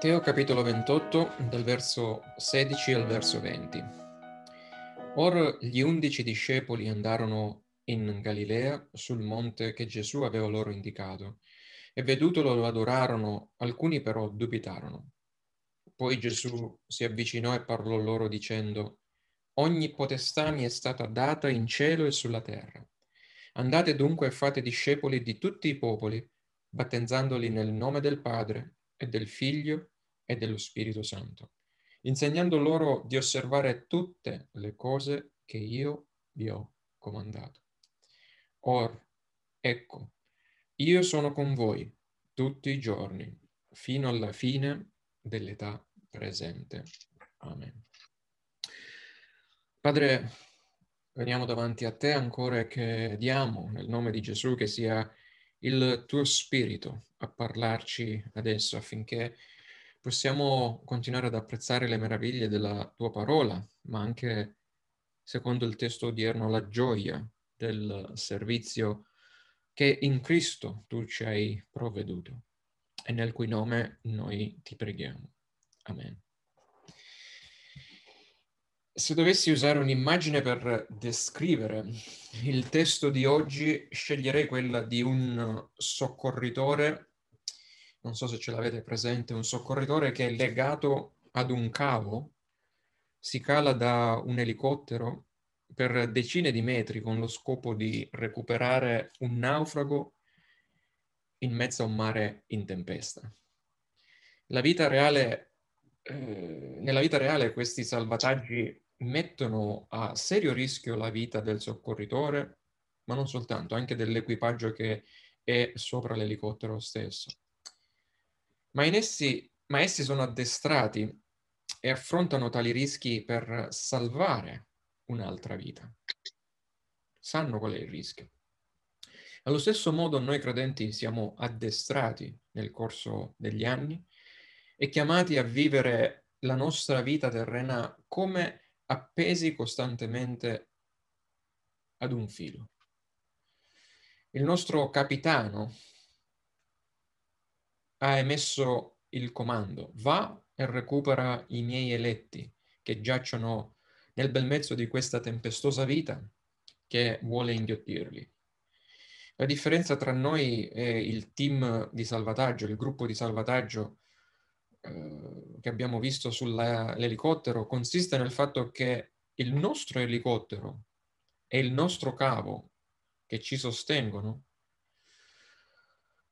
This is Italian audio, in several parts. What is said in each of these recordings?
Matteo capitolo 28 dal verso 16 al verso 20. Or gli undici discepoli andarono in Galilea sul monte che Gesù aveva loro indicato e vedutolo lo adorarono, alcuni però dubitarono. Poi Gesù si avvicinò e parlò loro dicendo, Ogni potestà mi è stata data in cielo e sulla terra. Andate dunque e fate discepoli di tutti i popoli, battezzandoli nel nome del Padre e del Figlio e dello Spirito Santo, insegnando loro di osservare tutte le cose che io vi ho comandato. Or, ecco, io sono con voi tutti i giorni, fino alla fine dell'età presente. Amen. Padre, veniamo davanti a te ancora e chiediamo nel nome di Gesù che sia il tuo spirito a parlarci adesso affinché possiamo continuare ad apprezzare le meraviglie della tua parola, ma anche, secondo il testo odierno, la gioia del servizio che in Cristo tu ci hai provveduto e nel cui nome noi ti preghiamo. Amen. Se dovessi usare un'immagine per descrivere il testo di oggi, sceglierei quella di un soccorritore, non so se ce l'avete presente, un soccorritore che è legato ad un cavo, si cala da un elicottero per decine di metri con lo scopo di recuperare un naufrago in mezzo a un mare in tempesta. La vita reale, eh, nella vita reale questi salvataggi mettono a serio rischio la vita del soccorritore, ma non soltanto, anche dell'equipaggio che è sopra l'elicottero stesso. Ma, essi, ma essi sono addestrati e affrontano tali rischi per salvare un'altra vita. Sanno qual è il rischio. Allo stesso modo noi credenti siamo addestrati nel corso degli anni e chiamati a vivere la nostra vita terrena come appesi costantemente ad un filo. Il nostro capitano ha emesso il comando, va e recupera i miei eletti che giacciono nel bel mezzo di questa tempestosa vita che vuole inghiottirli. La differenza tra noi e il team di salvataggio, il gruppo di salvataggio eh, che abbiamo visto sull'elicottero consiste nel fatto che il nostro elicottero e il nostro cavo che ci sostengono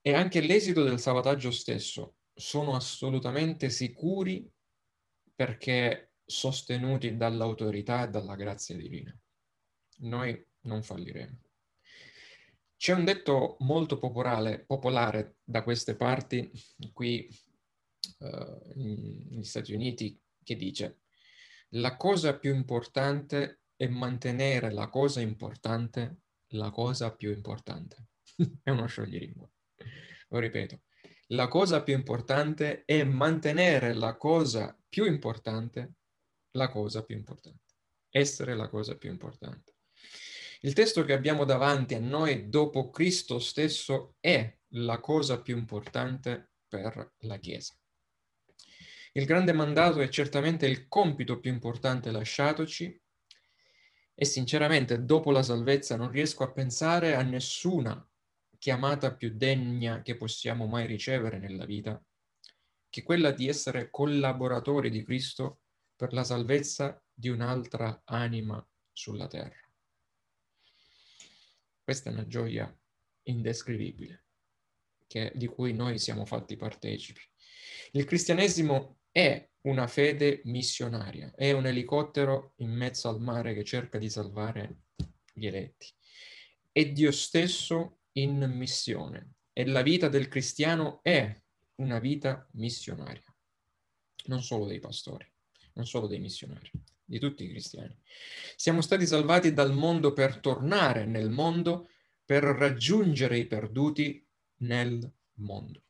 e anche l'esito del salvataggio stesso sono assolutamente sicuri perché sostenuti dall'autorità e dalla grazia divina. Noi non falliremo. C'è un detto molto popolare, popolare da queste parti, qui uh, Stati Uniti che dice la cosa più importante è mantenere la cosa importante la cosa più importante. è uno scioglilingua. Lo ripeto. La cosa più importante è mantenere la cosa più importante la cosa più importante. Essere la cosa più importante. Il testo che abbiamo davanti a noi dopo Cristo stesso è la cosa più importante per la Chiesa. Il grande mandato è certamente il compito più importante lasciatoci e sinceramente dopo la salvezza non riesco a pensare a nessuna chiamata più degna che possiamo mai ricevere nella vita che quella di essere collaboratori di Cristo per la salvezza di un'altra anima sulla terra. Questa è una gioia indescrivibile che, di cui noi siamo fatti partecipi. Il cristianesimo è una fede missionaria, è un elicottero in mezzo al mare che cerca di salvare gli eletti. È Dio stesso in missione e la vita del cristiano è una vita missionaria, non solo dei pastori, non solo dei missionari, di tutti i cristiani. Siamo stati salvati dal mondo per tornare nel mondo, per raggiungere i perduti nel mondo.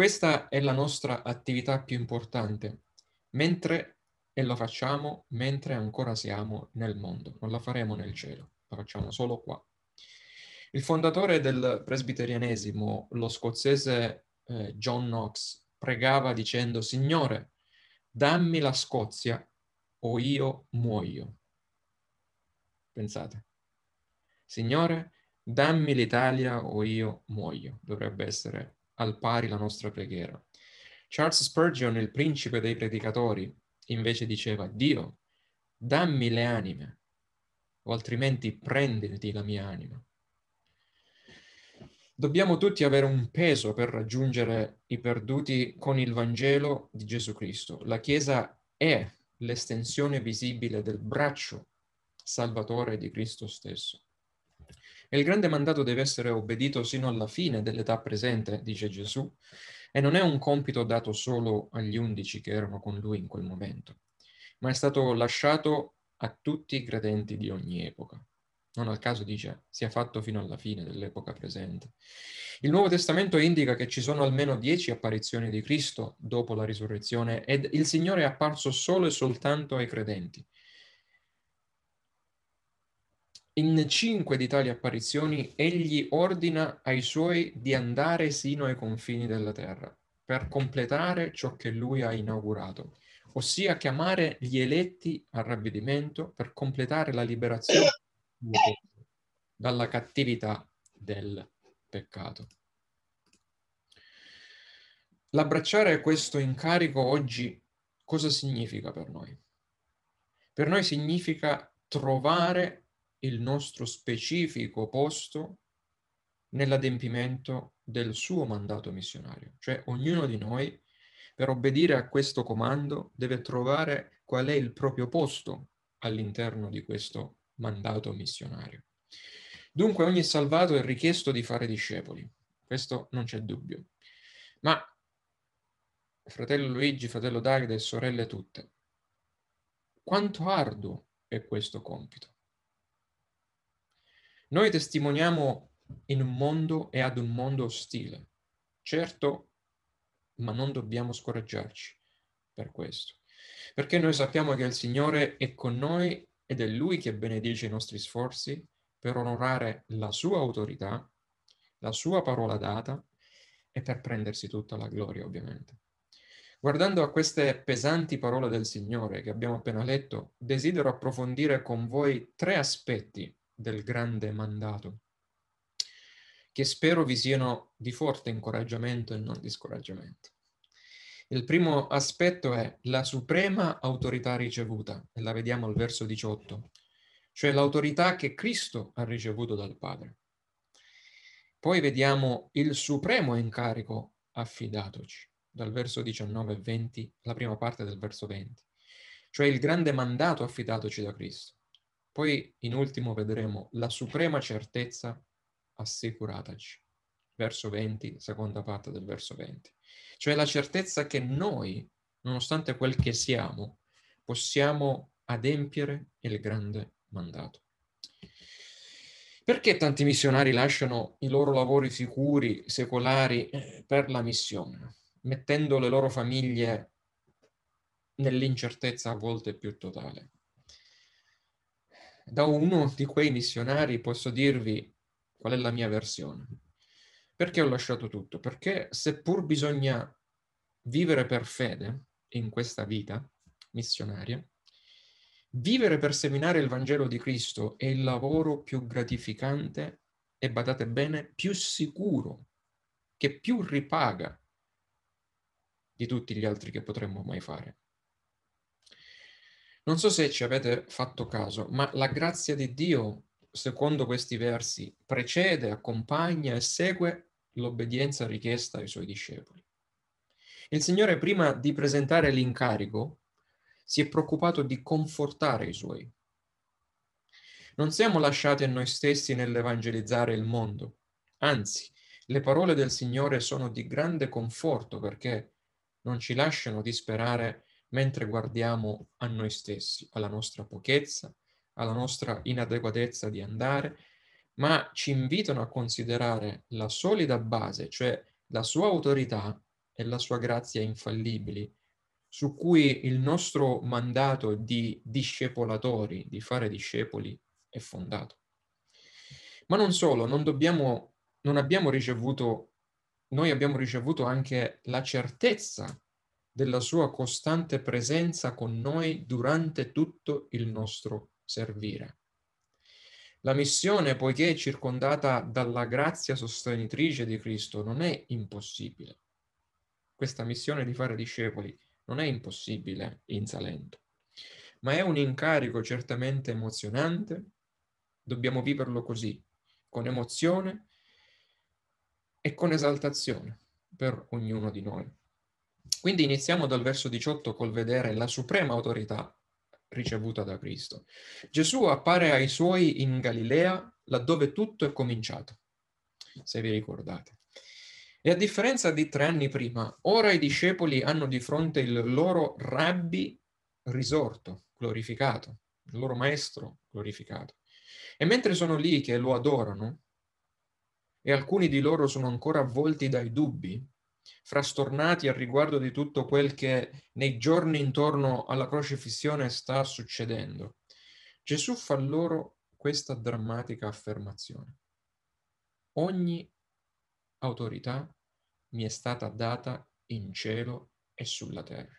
Questa è la nostra attività più importante, mentre e lo facciamo mentre ancora siamo nel mondo, non la faremo nel cielo, la facciamo solo qua. Il fondatore del presbiterianesimo, lo scozzese eh, John Knox, pregava dicendo, Signore, dammi la Scozia o io muoio. Pensate. Signore, dammi l'Italia o io muoio. Dovrebbe essere al pari la nostra preghiera. Charles Spurgeon, il principe dei predicatori, invece diceva, Dio, dammi le anime, o altrimenti prenditi la mia anima. Dobbiamo tutti avere un peso per raggiungere i perduti con il Vangelo di Gesù Cristo. La Chiesa è l'estensione visibile del braccio salvatore di Cristo stesso. E il grande mandato deve essere obbedito sino alla fine dell'età presente, dice Gesù, e non è un compito dato solo agli undici che erano con lui in quel momento, ma è stato lasciato a tutti i credenti di ogni epoca non al caso dice sia fatto fino alla fine dell'epoca presente. Il Nuovo Testamento indica che ci sono almeno dieci apparizioni di Cristo dopo la risurrezione ed il Signore è apparso solo e soltanto ai credenti. In cinque di tali apparizioni egli ordina ai suoi di andare sino ai confini della terra per completare ciò che lui ha inaugurato, ossia chiamare gli eletti al ravvedimento per completare la liberazione dalla cattività del peccato. L'abbracciare questo incarico oggi cosa significa per noi? Per noi significa trovare il nostro specifico posto nell'adempimento del suo mandato missionario. Cioè ognuno di noi, per obbedire a questo comando, deve trovare qual è il proprio posto all'interno di questo mandato missionario. Dunque ogni salvato è richiesto di fare discepoli, questo non c'è dubbio. Ma fratello Luigi, fratello Davide e sorelle tutte, quanto arduo è questo compito? Noi testimoniamo in un mondo e ad un mondo ostile, certo, ma non dobbiamo scoraggiarci per questo, perché noi sappiamo che il Signore è con noi ed è Lui che benedice i nostri sforzi per onorare la sua autorità, la sua parola data e per prendersi tutta la gloria, ovviamente. Guardando a queste pesanti parole del Signore che abbiamo appena letto, desidero approfondire con voi tre aspetti del grande mandato, che spero vi siano di forte incoraggiamento e non di scoraggiamento. Il primo aspetto è la suprema autorità ricevuta, e la vediamo al verso 18, cioè l'autorità che Cristo ha ricevuto dal Padre. Poi vediamo il supremo incarico affidatoci, dal verso 19 e 20, la prima parte del verso 20, cioè il grande mandato affidatoci da Cristo. Poi in ultimo vedremo la suprema certezza assicurataci, verso 20, seconda parte del verso 20 cioè la certezza che noi, nonostante quel che siamo, possiamo adempiere il grande mandato. Perché tanti missionari lasciano i loro lavori sicuri, secolari, eh, per la missione, mettendo le loro famiglie nell'incertezza a volte più totale? Da uno di quei missionari posso dirvi qual è la mia versione. Perché ho lasciato tutto? Perché seppur bisogna vivere per fede in questa vita missionaria, vivere per seminare il Vangelo di Cristo è il lavoro più gratificante e, badate bene, più sicuro, che più ripaga di tutti gli altri che potremmo mai fare. Non so se ci avete fatto caso, ma la grazia di Dio, secondo questi versi, precede, accompagna e segue l'obbedienza richiesta ai suoi discepoli. Il Signore, prima di presentare l'incarico, si è preoccupato di confortare i suoi. Non siamo lasciati a noi stessi nell'evangelizzare il mondo, anzi, le parole del Signore sono di grande conforto perché non ci lasciano disperare mentre guardiamo a noi stessi, alla nostra pochezza, alla nostra inadeguatezza di andare ma ci invitano a considerare la solida base, cioè la sua autorità e la sua grazia infallibili, su cui il nostro mandato di discepolatori, di fare discepoli, è fondato. Ma non solo, non, dobbiamo, non abbiamo ricevuto noi abbiamo ricevuto anche la certezza della sua costante presenza con noi durante tutto il nostro servire. La missione, poiché è circondata dalla grazia sostenitrice di Cristo, non è impossibile. Questa missione di fare discepoli non è impossibile in Salento, ma è un incarico certamente emozionante. Dobbiamo viverlo così, con emozione e con esaltazione per ognuno di noi. Quindi iniziamo dal verso 18 col vedere la suprema autorità ricevuta da Cristo. Gesù appare ai suoi in Galilea, laddove tutto è cominciato, se vi ricordate. E a differenza di tre anni prima, ora i discepoli hanno di fronte il loro rabbi risorto, glorificato, il loro maestro glorificato. E mentre sono lì che lo adorano, e alcuni di loro sono ancora avvolti dai dubbi, frastornati al riguardo di tutto quel che nei giorni intorno alla crocifissione sta succedendo, Gesù fa loro questa drammatica affermazione. Ogni autorità mi è stata data in cielo e sulla terra.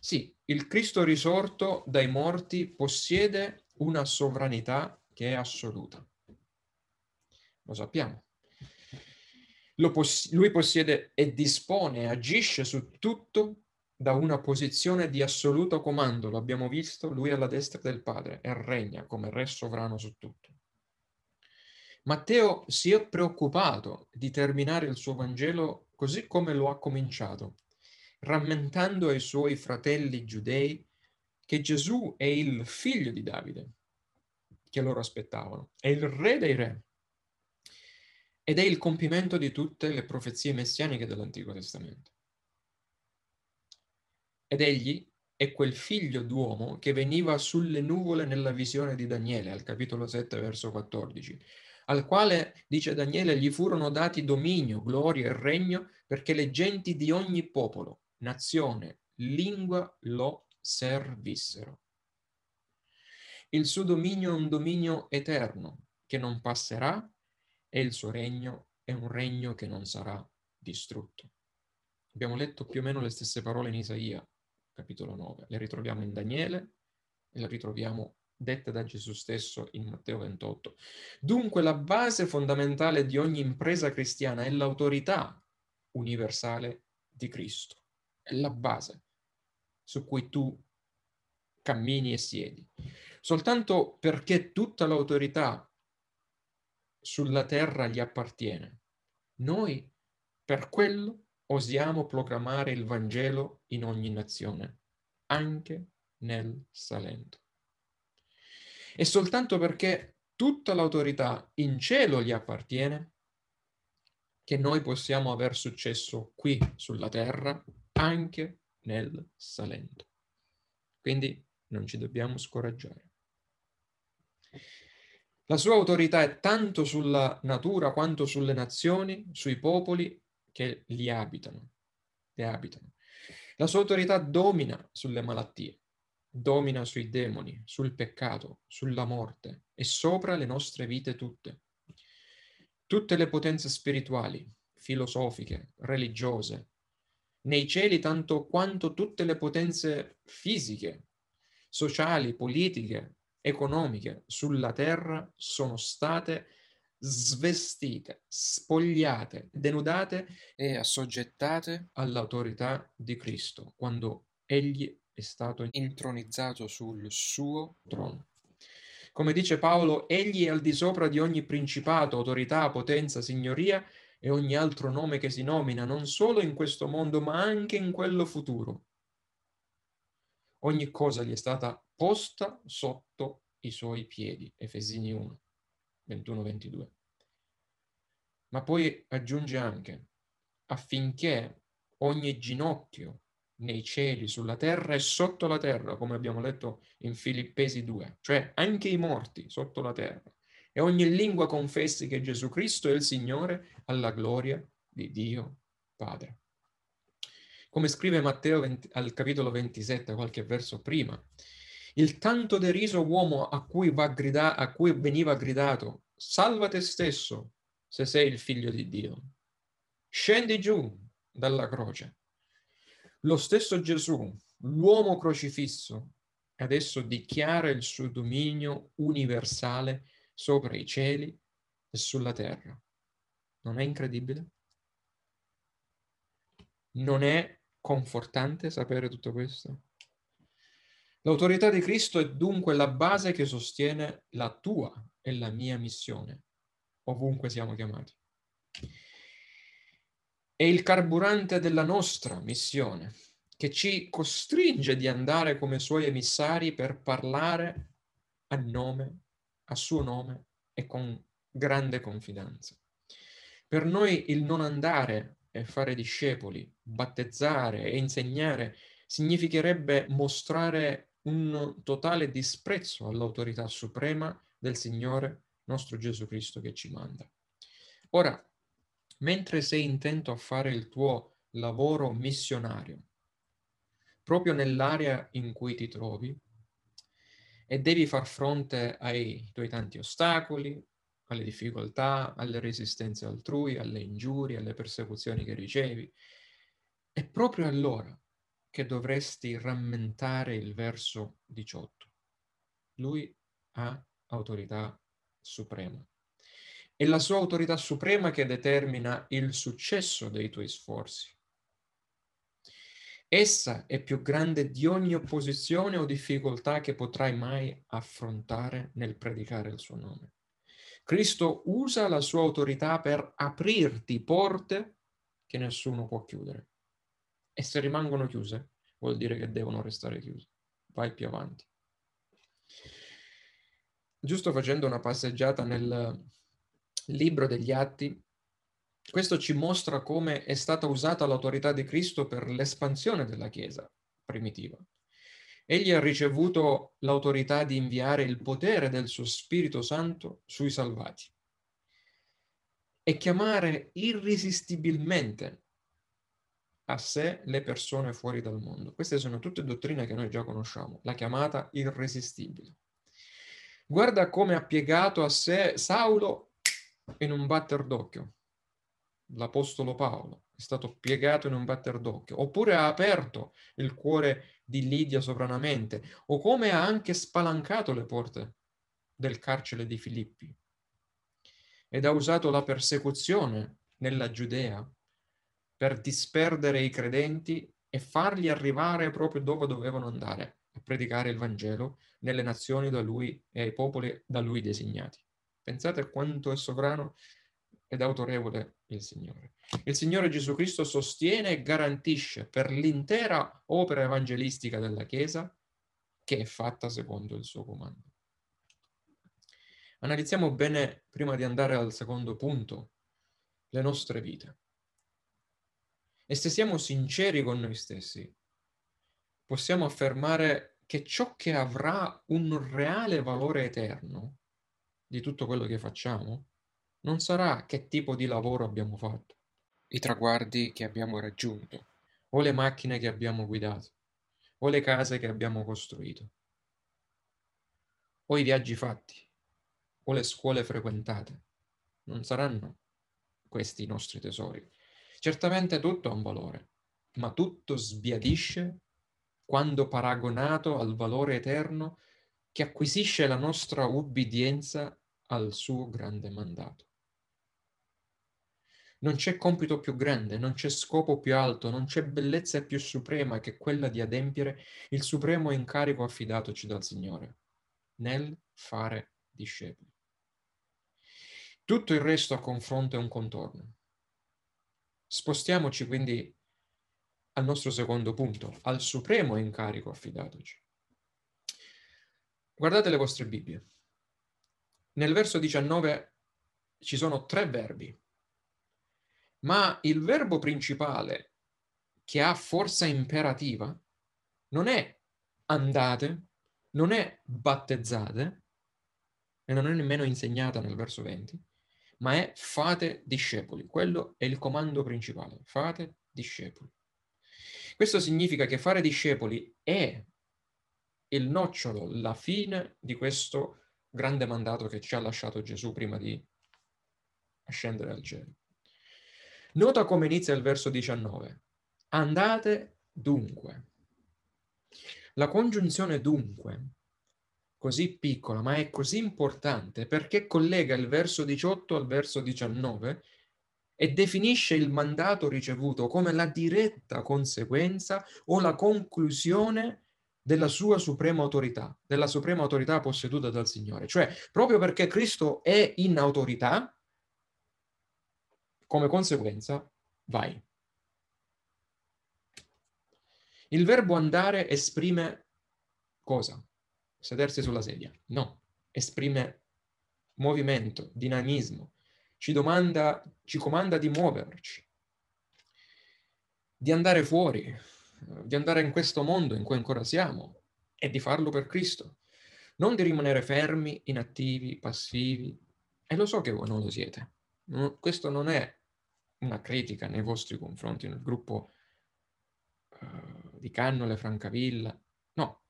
Sì, il Cristo risorto dai morti possiede una sovranità che è assoluta. Lo sappiamo poss- lui possiede e dispone, agisce su tutto da una posizione di assoluto comando, lo abbiamo visto, lui è alla destra del Padre e regna come re sovrano su tutto. Matteo si è preoccupato di terminare il suo Vangelo così come lo ha cominciato, rammentando ai suoi fratelli giudei che Gesù è il figlio di Davide, che loro aspettavano, è il re dei re, ed è il compimento di tutte le profezie messianiche dell'Antico Testamento. Ed egli è quel figlio d'uomo che veniva sulle nuvole nella visione di Daniele, al capitolo 7, verso 14, al quale, dice Daniele, gli furono dati dominio, gloria e regno perché le genti di ogni popolo, nazione, lingua lo servissero. Il suo dominio è un dominio eterno che non passerà e il suo regno è un regno che non sarà distrutto. Abbiamo letto più o meno le stesse parole in Isaia, capitolo 9. Le ritroviamo in Daniele e le ritroviamo dette da Gesù stesso in Matteo 28. Dunque la base fondamentale di ogni impresa cristiana è l'autorità universale di Cristo. È la base su cui tu cammini e siedi. Soltanto perché tutta l'autorità sulla terra gli appartiene. Noi per quello osiamo proclamare il Vangelo in ogni nazione, anche nel Salento. E soltanto perché tutta l'autorità in cielo gli appartiene, che noi possiamo aver successo qui sulla terra, anche nel Salento. Quindi non ci dobbiamo scoraggiare. La sua autorità è tanto sulla natura quanto sulle nazioni, sui popoli che li abitano. Li abitano. La sua autorità domina sulle malattie, domina sui demoni, sul peccato, sulla morte e sopra le nostre vite tutte. Tutte le potenze spirituali, filosofiche, religiose, nei cieli tanto quanto tutte le potenze fisiche, sociali, politiche, economiche sulla terra sono state svestite, spogliate, denudate e assoggettate all'autorità di Cristo quando egli è stato intronizzato sul suo trono. Come dice Paolo, egli è al di sopra di ogni principato, autorità, potenza, signoria e ogni altro nome che si nomina, non solo in questo mondo, ma anche in quello futuro. Ogni cosa gli è stata posta sotto i suoi piedi. Efesini 1, 21-22. Ma poi aggiunge anche affinché ogni ginocchio nei cieli, sulla terra e sotto la terra, come abbiamo letto in Filippesi 2, cioè anche i morti sotto la terra, e ogni lingua confessi che Gesù Cristo è il Signore alla gloria di Dio Padre. Come scrive Matteo 20, al capitolo 27, qualche verso prima, il tanto deriso uomo a cui, va a cui veniva gridato, salva te stesso se sei il figlio di Dio. scendi giù dalla croce. Lo stesso Gesù, l'uomo crocifisso, adesso dichiara il suo dominio universale sopra i cieli e sulla terra. Non è incredibile? Non è confortante sapere tutto questo? L'autorità di Cristo è dunque la base che sostiene la tua e la mia missione, ovunque siamo chiamati. È il carburante della nostra missione, che ci costringe di andare come suoi emissari per parlare a nome, a suo nome e con grande confidenza. Per noi il non andare e fare discepoli, battezzare e insegnare significherebbe mostrare un totale disprezzo all'autorità suprema del Signore nostro Gesù Cristo che ci manda. Ora, mentre sei intento a fare il tuo lavoro missionario, proprio nell'area in cui ti trovi, e devi far fronte ai tuoi tanti ostacoli, alle difficoltà, alle resistenze altrui, alle ingiurie, alle persecuzioni che ricevi. È proprio allora che dovresti rammentare il verso 18. Lui ha autorità suprema. È la sua autorità suprema che determina il successo dei tuoi sforzi. Essa è più grande di ogni opposizione o difficoltà che potrai mai affrontare nel predicare il suo nome. Cristo usa la sua autorità per aprirti porte che nessuno può chiudere. E se rimangono chiuse, vuol dire che devono restare chiuse. Vai più avanti. Giusto facendo una passeggiata nel libro degli Atti, questo ci mostra come è stata usata l'autorità di Cristo per l'espansione della Chiesa primitiva. Egli ha ricevuto l'autorità di inviare il potere del suo Spirito Santo sui salvati e chiamare irresistibilmente a sé le persone fuori dal mondo. Queste sono tutte dottrine che noi già conosciamo, la chiamata irresistibile. Guarda come ha piegato a sé Saulo in un batter d'occhio, l'Apostolo Paolo è stato piegato in un batter d'occhio, oppure ha aperto il cuore di Lidia sovranamente, o come ha anche spalancato le porte del carcere di Filippi ed ha usato la persecuzione nella Giudea per disperdere i credenti e farli arrivare proprio dove dovevano andare, a predicare il Vangelo nelle nazioni da lui e ai popoli da lui designati. Pensate quanto è sovrano ed autorevole il Signore. Il Signore Gesù Cristo sostiene e garantisce per l'intera opera evangelistica della Chiesa che è fatta secondo il suo comando. Analizziamo bene, prima di andare al secondo punto, le nostre vite. E se siamo sinceri con noi stessi, possiamo affermare che ciò che avrà un reale valore eterno di tutto quello che facciamo non sarà che tipo di lavoro abbiamo fatto, i traguardi che abbiamo raggiunto, o le macchine che abbiamo guidato, o le case che abbiamo costruito, o i viaggi fatti, o le scuole frequentate. Non saranno questi i nostri tesori. Certamente tutto ha un valore, ma tutto sbiadisce quando paragonato al valore eterno che acquisisce la nostra ubbidienza al suo grande mandato. Non c'è compito più grande, non c'è scopo più alto, non c'è bellezza più suprema che quella di adempiere il supremo incarico affidatoci dal Signore, nel fare discepoli. Tutto il resto a confronto è un contorno. Spostiamoci quindi al nostro secondo punto, al supremo incarico affidatoci. Guardate le vostre Bibbie. Nel verso 19 ci sono tre verbi ma il verbo principale che ha forza imperativa non è andate, non è battezzate e non è nemmeno insegnata nel verso 20, ma è fate discepoli. Quello è il comando principale, fate discepoli. Questo significa che fare discepoli è il nocciolo, la fine di questo grande mandato che ci ha lasciato Gesù prima di ascendere al cielo. Nota come inizia il verso 19. Andate dunque. La congiunzione dunque, così piccola, ma è così importante perché collega il verso 18 al verso 19 e definisce il mandato ricevuto come la diretta conseguenza o la conclusione della sua suprema autorità, della suprema autorità posseduta dal Signore. Cioè, proprio perché Cristo è in autorità, come conseguenza, vai. Il verbo andare esprime cosa? Sedersi sulla sedia? No, esprime movimento, dinamismo, ci domanda, ci comanda di muoverci, di andare fuori, di andare in questo mondo in cui ancora siamo e di farlo per Cristo, non di rimanere fermi, inattivi, passivi. E lo so che voi non lo siete. Non, questo non è una critica nei vostri confronti, nel gruppo uh, di Cannole, Francavilla. No,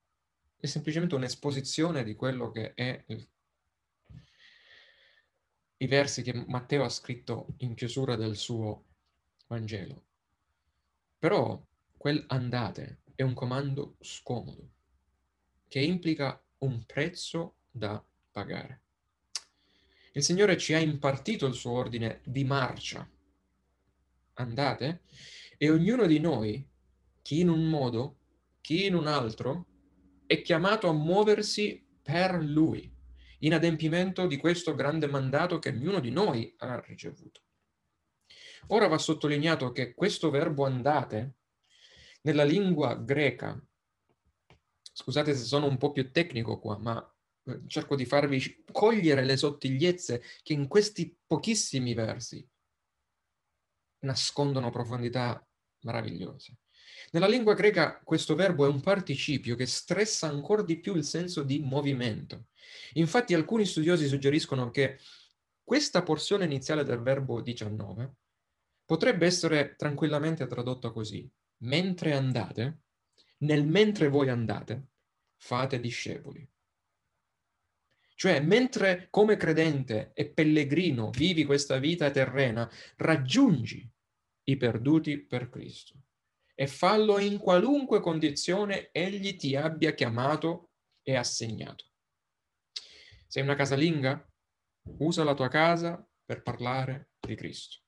è semplicemente un'esposizione di quello che è il i versi che Matteo ha scritto in chiusura del suo Vangelo. Però quel andate è un comando scomodo, che implica un prezzo da pagare. Il Signore ci ha impartito il suo ordine di marcia. Andate e ognuno di noi, chi in un modo, chi in un altro, è chiamato a muoversi per Lui in adempimento di questo grande mandato che ognuno di noi ha ricevuto. Ora va sottolineato che questo verbo andate nella lingua greca, scusate se sono un po' più tecnico qua, ma eh, cerco di farvi cogliere le sottigliezze che in questi pochissimi versi nascondono profondità meravigliose. Nella lingua greca questo verbo è un participio che stressa ancora di più il senso di movimento. Infatti alcuni studiosi suggeriscono che questa porzione iniziale del verbo 19 potrebbe essere tranquillamente tradotta così. Mentre andate, nel mentre voi andate, fate discepoli. Cioè, mentre come credente e pellegrino vivi questa vita terrena, raggiungi i perduti per Cristo e fallo in qualunque condizione egli ti abbia chiamato e assegnato. Sei una casalinga? Usa la tua casa per parlare di Cristo.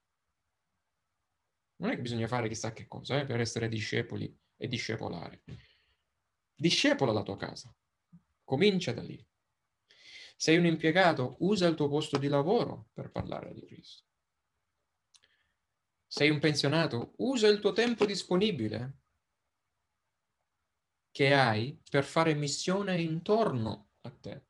Non è che bisogna fare chissà che cosa eh, per essere discepoli e discepolare. Discepola la tua casa. Comincia da lì. Sei un impiegato? Usa il tuo posto di lavoro per parlare di Cristo. Sei un pensionato? Usa il tuo tempo disponibile che hai per fare missione intorno a te.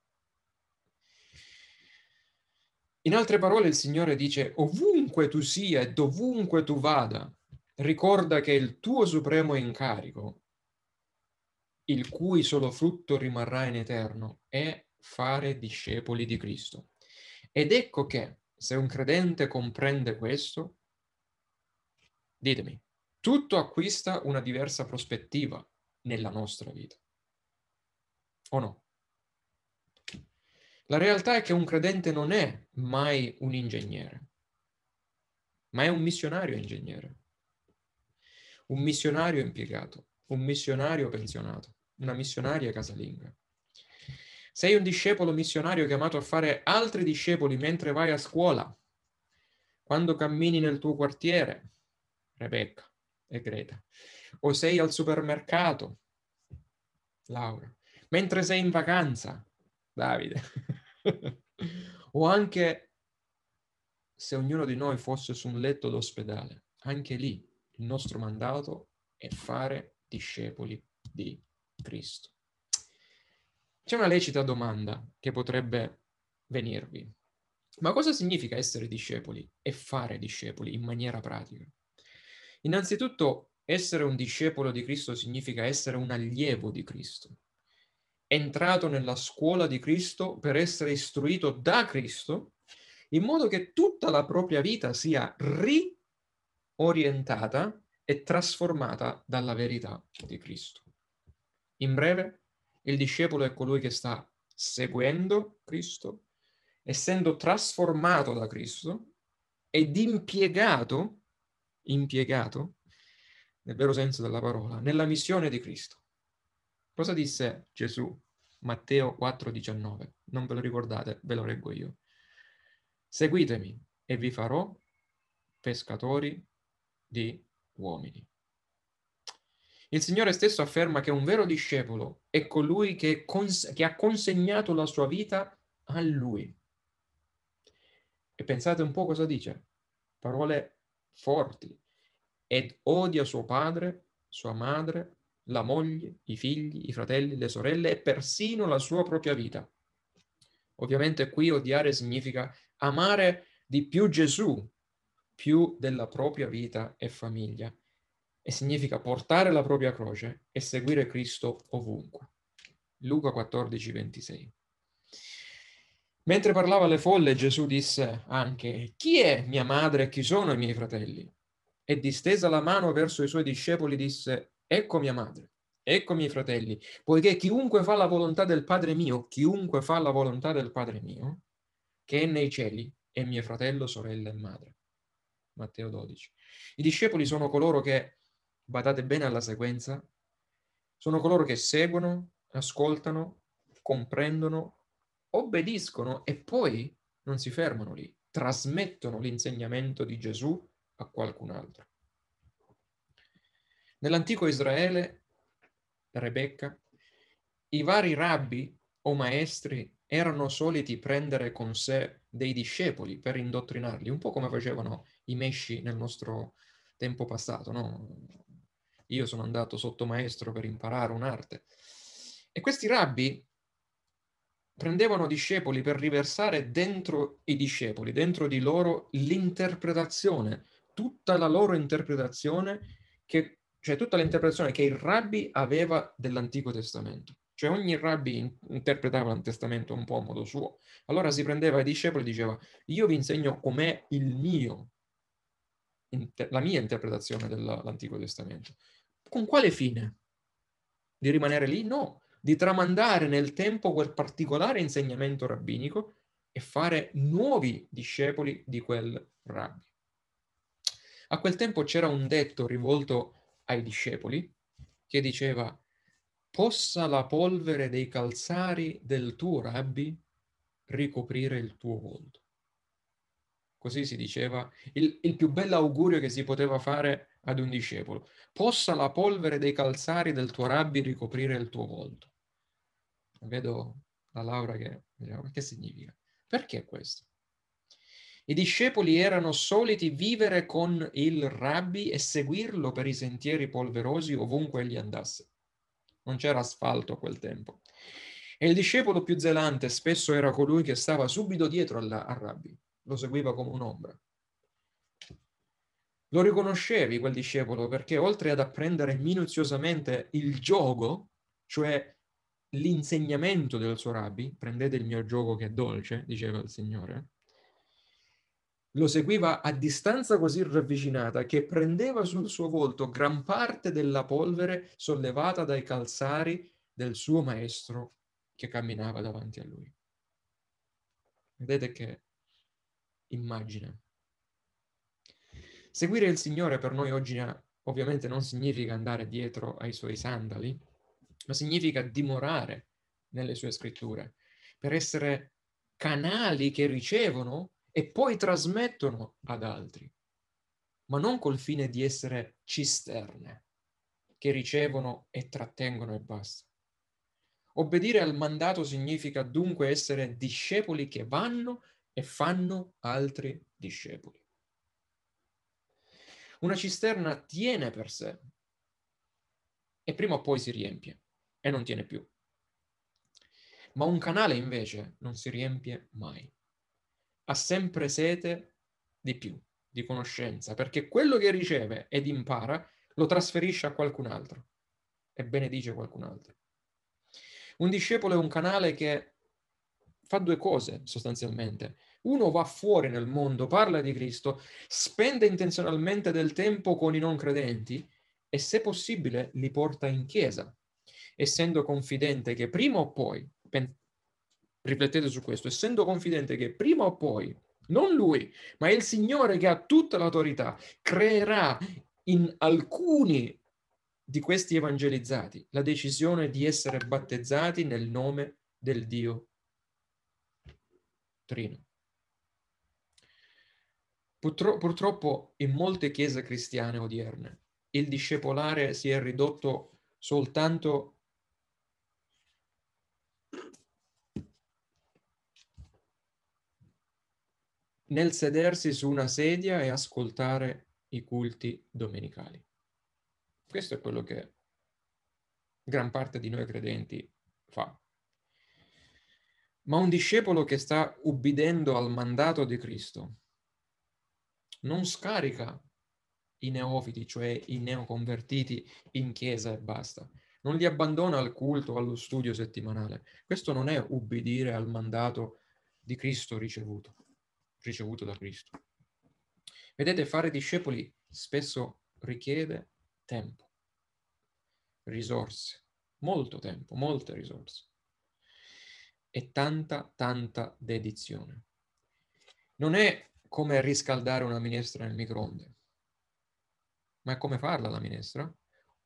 In altre parole, il Signore dice, ovunque tu sia e dovunque tu vada, ricorda che il tuo supremo incarico, il cui solo frutto rimarrà in eterno, è fare discepoli di Cristo. Ed ecco che, se un credente comprende questo, Ditemi, tutto acquista una diversa prospettiva nella nostra vita. O no? La realtà è che un credente non è mai un ingegnere, ma è un missionario ingegnere, un missionario impiegato, un missionario pensionato, una missionaria casalinga. Sei un discepolo missionario chiamato a fare altri discepoli mentre vai a scuola, quando cammini nel tuo quartiere, Rebecca e Greta. O sei al supermercato, Laura. Mentre sei in vacanza, Davide. o anche se ognuno di noi fosse su un letto d'ospedale, anche lì il nostro mandato è fare discepoli di Cristo. C'è una lecita domanda che potrebbe venirvi. Ma cosa significa essere discepoli e fare discepoli in maniera pratica? Innanzitutto, essere un discepolo di Cristo significa essere un allievo di Cristo, entrato nella scuola di Cristo per essere istruito da Cristo, in modo che tutta la propria vita sia riorientata e trasformata dalla verità di Cristo. In breve, il discepolo è colui che sta seguendo Cristo, essendo trasformato da Cristo ed impiegato impiegato, nel vero senso della parola, nella missione di Cristo. Cosa disse Gesù? Matteo 4,19. Non ve lo ricordate, ve lo leggo io. Seguitemi e vi farò pescatori di uomini. Il Signore stesso afferma che un vero discepolo è colui che, cons- che ha consegnato la sua vita a Lui. E pensate un po' cosa dice. Parole forti. Ed odia suo padre, sua madre, la moglie, i figli, i fratelli, le sorelle e persino la sua propria vita. Ovviamente qui odiare significa amare di più Gesù, più della propria vita e famiglia. E significa portare la propria croce e seguire Cristo ovunque. Luca 14, 26. Mentre parlava alle folle, Gesù disse anche, chi è mia madre e chi sono i miei fratelli? E distesa la mano verso i suoi discepoli disse, ecco mia madre, ecco miei fratelli, poiché chiunque fa la volontà del Padre mio, chiunque fa la volontà del Padre mio, che è nei cieli, è mio fratello, sorella e madre. Matteo 12. I discepoli sono coloro che, badate bene alla sequenza, sono coloro che seguono, ascoltano, comprendono, obbediscono e poi non si fermano lì, trasmettono l'insegnamento di Gesù a qualcun altro. Nell'antico Israele, Rebecca, i vari rabbi o maestri erano soliti prendere con sé dei discepoli per indottrinarli, un po' come facevano i mesci nel nostro tempo passato, no? Io sono andato sotto maestro per imparare un'arte. E questi rabbi prendevano discepoli per riversare dentro i discepoli, dentro di loro l'interpretazione, tutta la loro interpretazione, che, cioè tutta l'interpretazione che il rabbi aveva dell'Antico Testamento. Cioè ogni rabbi interpretava il Testamento un po' a modo suo. Allora si prendeva i discepoli e diceva, io vi insegno com'è il mio, la mia interpretazione dell'Antico Testamento. Con quale fine? Di rimanere lì? No, di tramandare nel tempo quel particolare insegnamento rabbinico e fare nuovi discepoli di quel rabbi. A quel tempo c'era un detto rivolto ai discepoli che diceva possa la polvere dei calzari del tuo rabbi ricoprire il tuo volto. Così si diceva, il, il più bello augurio che si poteva fare ad un discepolo. Possa la polvere dei calzari del tuo rabbi ricoprire il tuo volto vedo la Laura che che significa? Perché questo? I discepoli erano soliti vivere con il rabbi e seguirlo per i sentieri polverosi ovunque egli andasse. Non c'era asfalto a quel tempo. E il discepolo più zelante spesso era colui che stava subito dietro al, al rabbi, lo seguiva come un'ombra. Lo riconoscevi quel discepolo perché oltre ad apprendere minuziosamente il gioco, cioè l'insegnamento del suo rabbi, prendete il mio gioco che è dolce, diceva il Signore, lo seguiva a distanza così ravvicinata che prendeva sul suo volto gran parte della polvere sollevata dai calzari del suo maestro che camminava davanti a lui. Vedete che immagine. Seguire il Signore per noi oggi ovviamente non significa andare dietro ai suoi sandali, ma significa dimorare nelle sue scritture, per essere canali che ricevono e poi trasmettono ad altri, ma non col fine di essere cisterne che ricevono e trattengono e basta. Obbedire al mandato significa dunque essere discepoli che vanno e fanno altri discepoli. Una cisterna tiene per sé e prima o poi si riempie e non tiene più. Ma un canale invece non si riempie mai. Ha sempre sete di più, di conoscenza, perché quello che riceve ed impara lo trasferisce a qualcun altro e benedice qualcun altro. Un discepolo è un canale che fa due cose sostanzialmente. Uno va fuori nel mondo, parla di Cristo, spende intenzionalmente del tempo con i non credenti e se possibile li porta in chiesa essendo confidente che prima o poi, pen- riflettete su questo, essendo confidente che prima o poi Non lui, ma il Signore che ha tutta l'autorità creerà in alcuni di questi evangelizzati la decisione di essere battezzati nel nome del Dio Trino. Purtro- purtroppo in molte chiese cristiane odierne il discepolare si è ridotto soltanto nel sedersi su una sedia e ascoltare i culti domenicali. Questo è quello che gran parte di noi credenti fa. Ma un discepolo che sta ubbidendo al mandato di Cristo non scarica i neofiti, cioè i neoconvertiti, in chiesa e basta. Non li abbandona al culto, allo studio settimanale. Questo non è ubbidire al mandato di Cristo ricevuto, ricevuto da Cristo. Vedete, fare discepoli spesso richiede tempo, risorse, molto tempo, molte risorse e tanta, tanta dedizione. Non è come riscaldare una minestra nel microonde, ma è come farla la minestra?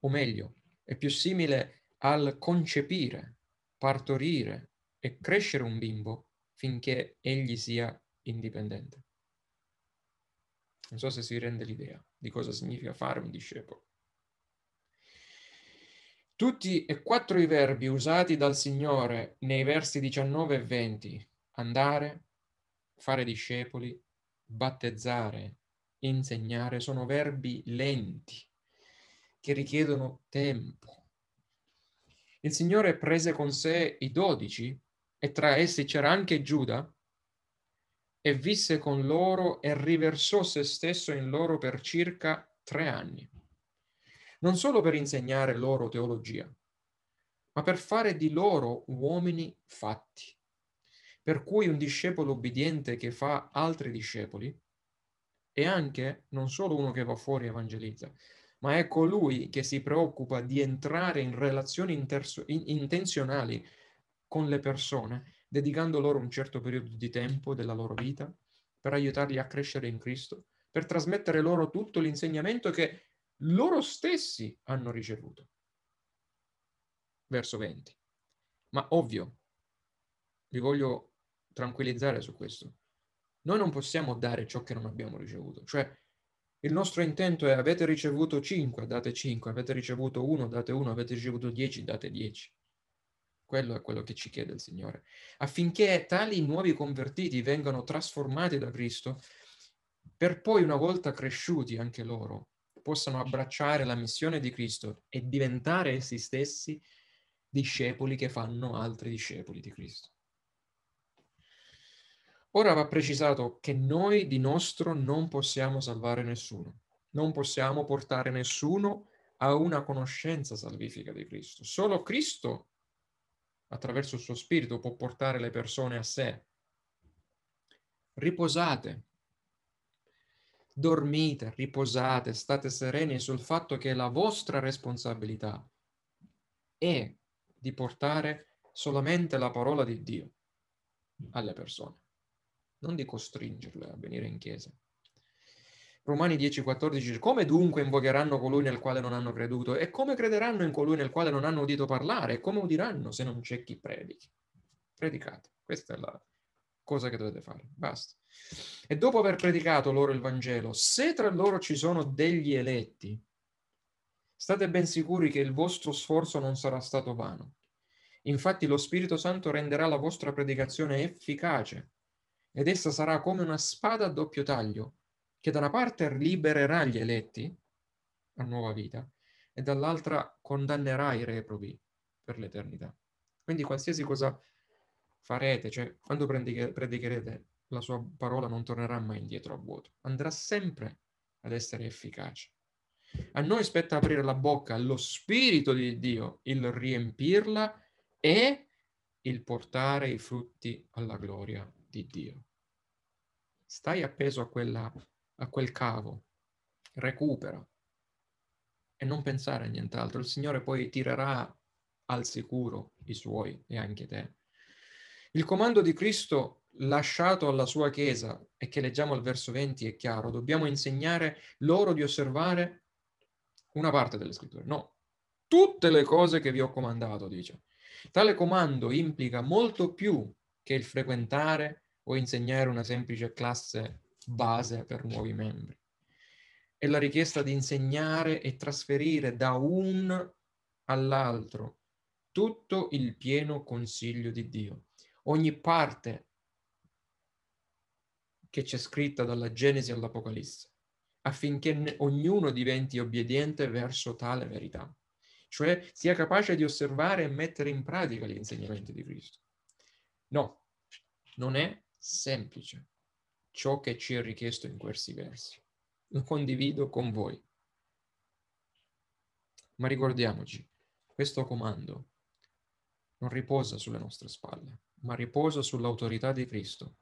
O meglio, è più simile al concepire, partorire e crescere un bimbo finché egli sia indipendente. Non so se si rende l'idea di cosa significa fare un discepolo. Tutti e quattro i verbi usati dal Signore nei versi 19 e 20, andare, fare discepoli, battezzare, insegnare, sono verbi lenti che richiedono tempo. Il Signore prese con sé i dodici e tra essi c'era anche Giuda e visse con loro e riversò se stesso in loro per circa tre anni non solo per insegnare loro teologia, ma per fare di loro uomini fatti. Per cui un discepolo obbediente che fa altri discepoli è anche non solo uno che va fuori e evangelizza, ma è colui che si preoccupa di entrare in relazioni interso- in- intenzionali con le persone, dedicando loro un certo periodo di tempo della loro vita per aiutarli a crescere in Cristo, per trasmettere loro tutto l'insegnamento che loro stessi hanno ricevuto. Verso 20. Ma ovvio, vi voglio tranquillizzare su questo. Noi non possiamo dare ciò che non abbiamo ricevuto. Cioè, il nostro intento è avete ricevuto 5, date 5, avete ricevuto 1, date 1, avete ricevuto 10, date 10. Quello è quello che ci chiede il Signore. Affinché tali nuovi convertiti vengano trasformati da Cristo, per poi una volta cresciuti anche loro, possano abbracciare la missione di Cristo e diventare essi stessi discepoli che fanno altri discepoli di Cristo. Ora va precisato che noi di nostro non possiamo salvare nessuno, non possiamo portare nessuno a una conoscenza salvifica di Cristo. Solo Cristo, attraverso il suo Spirito, può portare le persone a sé. Riposate dormite, riposate, state sereni sul fatto che la vostra responsabilità è di portare solamente la parola di Dio alle persone, non di costringerle a venire in chiesa. Romani 10:14 come dunque invocheranno colui nel quale non hanno creduto e come crederanno in colui nel quale non hanno udito parlare e come udiranno se non c'è chi predichi? Predicate, questa è la cosa che dovete fare, basta. E dopo aver predicato loro il Vangelo, se tra loro ci sono degli eletti, state ben sicuri che il vostro sforzo non sarà stato vano. Infatti lo Spirito Santo renderà la vostra predicazione efficace ed essa sarà come una spada a doppio taglio, che da una parte libererà gli eletti a nuova vita e dall'altra condannerà i reprobi per l'eternità. Quindi qualsiasi cosa farete, cioè quando predicherete la sua parola non tornerà mai indietro a vuoto, andrà sempre ad essere efficace. A noi spetta aprire la bocca allo Spirito di Dio, il riempirla e il portare i frutti alla gloria di Dio. Stai appeso a, quella, a quel cavo, recupera e non pensare a nient'altro. Il Signore poi tirerà al sicuro i suoi e anche te. Il comando di Cristo lasciato alla sua Chiesa e che leggiamo al verso 20 è chiaro, dobbiamo insegnare loro di osservare una parte delle scritture. No, tutte le cose che vi ho comandato, dice. Tale comando implica molto più che il frequentare o insegnare una semplice classe base per nuovi membri. È la richiesta di insegnare e trasferire da un all'altro tutto il pieno consiglio di Dio. Ogni parte che c'è scritta dalla Genesi all'Apocalisse, affinché ognuno diventi obbediente verso tale verità, cioè sia capace di osservare e mettere in pratica gli insegnamenti di Cristo. No, non è semplice ciò che ci è richiesto in questi versi. Lo condivido con voi. Ma ricordiamoci, questo comando non riposa sulle nostre spalle, ma riposa sull'autorità di Cristo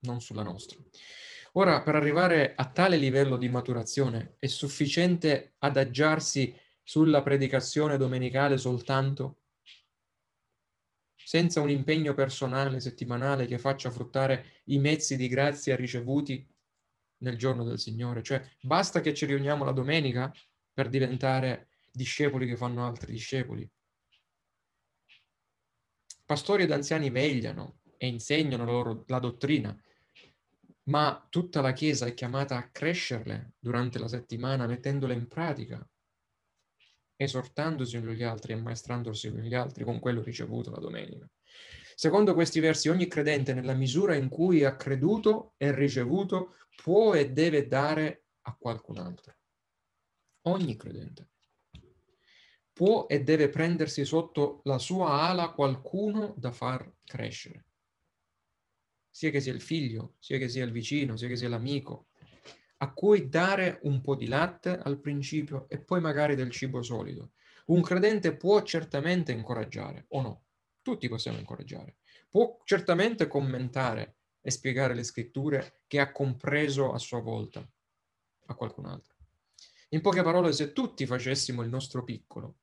non sulla nostra. Ora, per arrivare a tale livello di maturazione, è sufficiente adagiarsi sulla predicazione domenicale soltanto, senza un impegno personale settimanale che faccia fruttare i mezzi di grazia ricevuti nel giorno del Signore. Cioè, basta che ci riuniamo la domenica per diventare discepoli che fanno altri discepoli. Pastori ed anziani vegliano e insegnano loro la dottrina, ma tutta la Chiesa è chiamata a crescerle durante la settimana, mettendole in pratica, esortandosi gli altri e maestrandosi gli altri con quello ricevuto la domenica. Secondo questi versi, ogni credente, nella misura in cui ha creduto e ricevuto, può e deve dare a qualcun altro. Ogni credente può e deve prendersi sotto la sua ala qualcuno da far crescere sia che sia il figlio, sia che sia il vicino, sia che sia l'amico, a cui dare un po' di latte al principio e poi magari del cibo solido. Un credente può certamente incoraggiare, o no? Tutti possiamo incoraggiare. Può certamente commentare e spiegare le scritture che ha compreso a sua volta a qualcun altro. In poche parole, se tutti facessimo il nostro piccolo,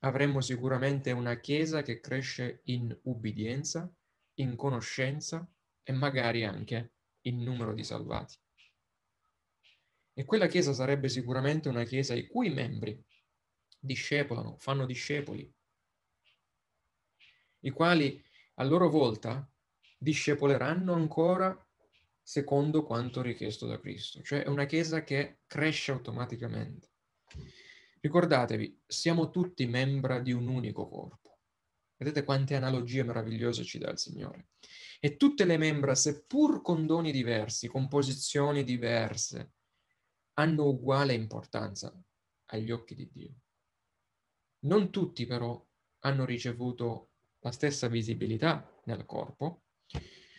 avremmo sicuramente una Chiesa che cresce in ubbidienza, in conoscenza e magari anche il numero di salvati. E quella chiesa sarebbe sicuramente una chiesa i cui membri discepolano, fanno discepoli, i quali a loro volta discepoleranno ancora secondo quanto richiesto da Cristo, cioè è una chiesa che cresce automaticamente. Ricordatevi, siamo tutti membra di un unico corpo. Vedete quante analogie meravigliose ci dà il Signore. E tutte le membra, seppur con doni diversi, con posizioni diverse, hanno uguale importanza agli occhi di Dio. Non tutti però hanno ricevuto la stessa visibilità nel corpo,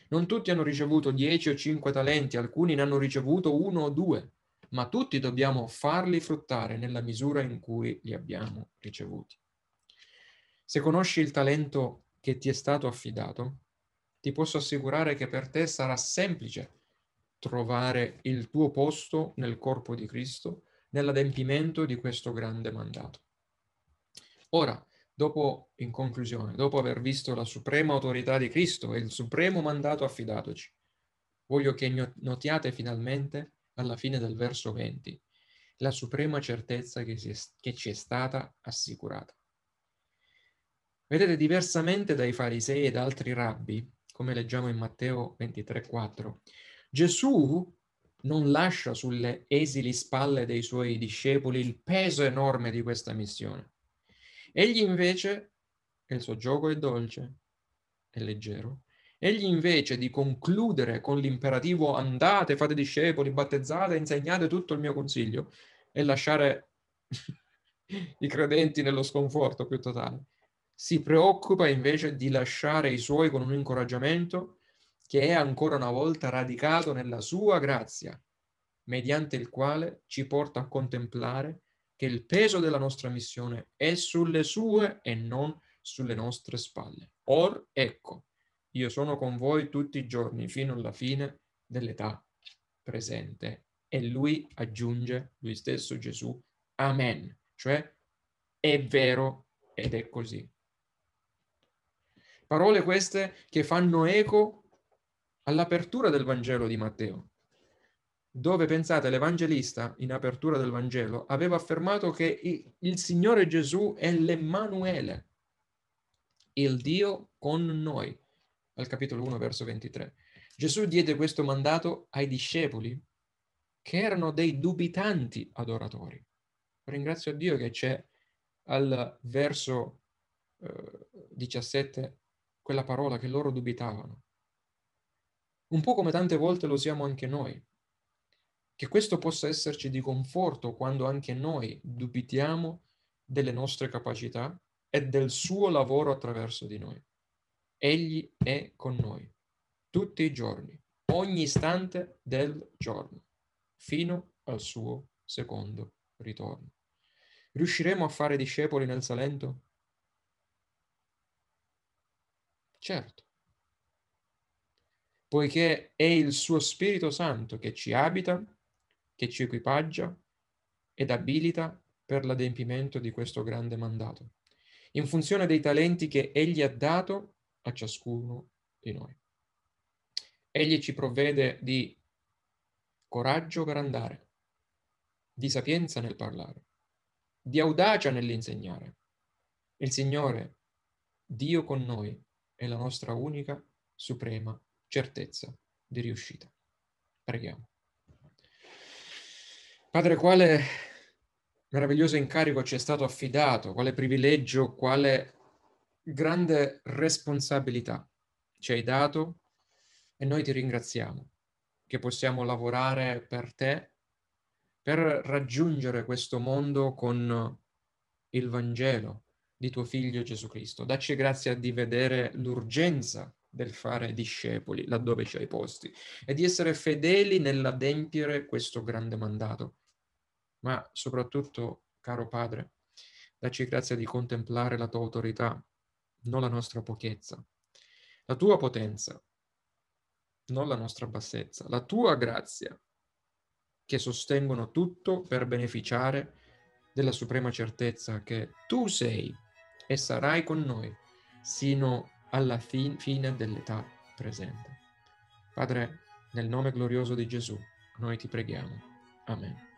non tutti hanno ricevuto 10 o 5 talenti, alcuni ne hanno ricevuto uno o due, ma tutti dobbiamo farli fruttare nella misura in cui li abbiamo ricevuti. Se conosci il talento che ti è stato affidato, ti posso assicurare che per te sarà semplice trovare il tuo posto nel corpo di Cristo, nell'adempimento di questo grande mandato. Ora, dopo, in conclusione, dopo aver visto la suprema autorità di Cristo e il supremo mandato affidatoci, voglio che notiate finalmente, alla fine del verso 20, la suprema certezza che, è, che ci è stata assicurata. Vedete, diversamente dai farisei ed altri rabbi, come leggiamo in Matteo 23,4. Gesù non lascia sulle esili spalle dei suoi discepoli il peso enorme di questa missione. Egli invece, e il suo gioco è dolce, è leggero, egli invece di concludere con l'imperativo andate, fate discepoli, battezzate, insegnate tutto il mio consiglio e lasciare i credenti nello sconforto più totale si preoccupa invece di lasciare i suoi con un incoraggiamento che è ancora una volta radicato nella sua grazia, mediante il quale ci porta a contemplare che il peso della nostra missione è sulle sue e non sulle nostre spalle. Or ecco, io sono con voi tutti i giorni fino alla fine dell'età presente. E lui aggiunge, lui stesso Gesù, Amen, cioè è vero ed è così. Parole queste che fanno eco all'apertura del Vangelo di Matteo, dove pensate l'Evangelista in apertura del Vangelo aveva affermato che il Signore Gesù è l'Emmanuele, il Dio con noi, al capitolo 1 verso 23. Gesù diede questo mandato ai discepoli che erano dei dubitanti adoratori. Ringrazio Dio che c'è al verso eh, 17 quella parola che loro dubitavano. Un po' come tante volte lo siamo anche noi. Che questo possa esserci di conforto quando anche noi dubitiamo delle nostre capacità e del suo lavoro attraverso di noi. Egli è con noi tutti i giorni, ogni istante del giorno, fino al suo secondo ritorno. Riusciremo a fare discepoli nel Salento? Certo, poiché è il suo Spirito Santo che ci abita, che ci equipaggia ed abilita per l'adempimento di questo grande mandato, in funzione dei talenti che Egli ha dato a ciascuno di noi. Egli ci provvede di coraggio per andare, di sapienza nel parlare, di audacia nell'insegnare. Il Signore, Dio con noi, è la nostra unica, suprema certezza di riuscita. Preghiamo. Padre, quale meraviglioso incarico ci è stato affidato, quale privilegio, quale grande responsabilità ci hai dato e noi ti ringraziamo che possiamo lavorare per te per raggiungere questo mondo con il Vangelo, di tuo figlio Gesù Cristo. Dacci grazia di vedere l'urgenza del fare discepoli laddove ci hai posti e di essere fedeli nell'adempiere questo grande mandato. Ma soprattutto, caro Padre, dacci grazia di contemplare la tua autorità, non la nostra pochezza, la tua potenza, non la nostra bassezza, la tua grazia, che sostengono tutto per beneficiare della suprema certezza che tu sei e sarai con noi sino alla fin- fine dell'età presente. Padre, nel nome glorioso di Gesù, noi ti preghiamo. Amen.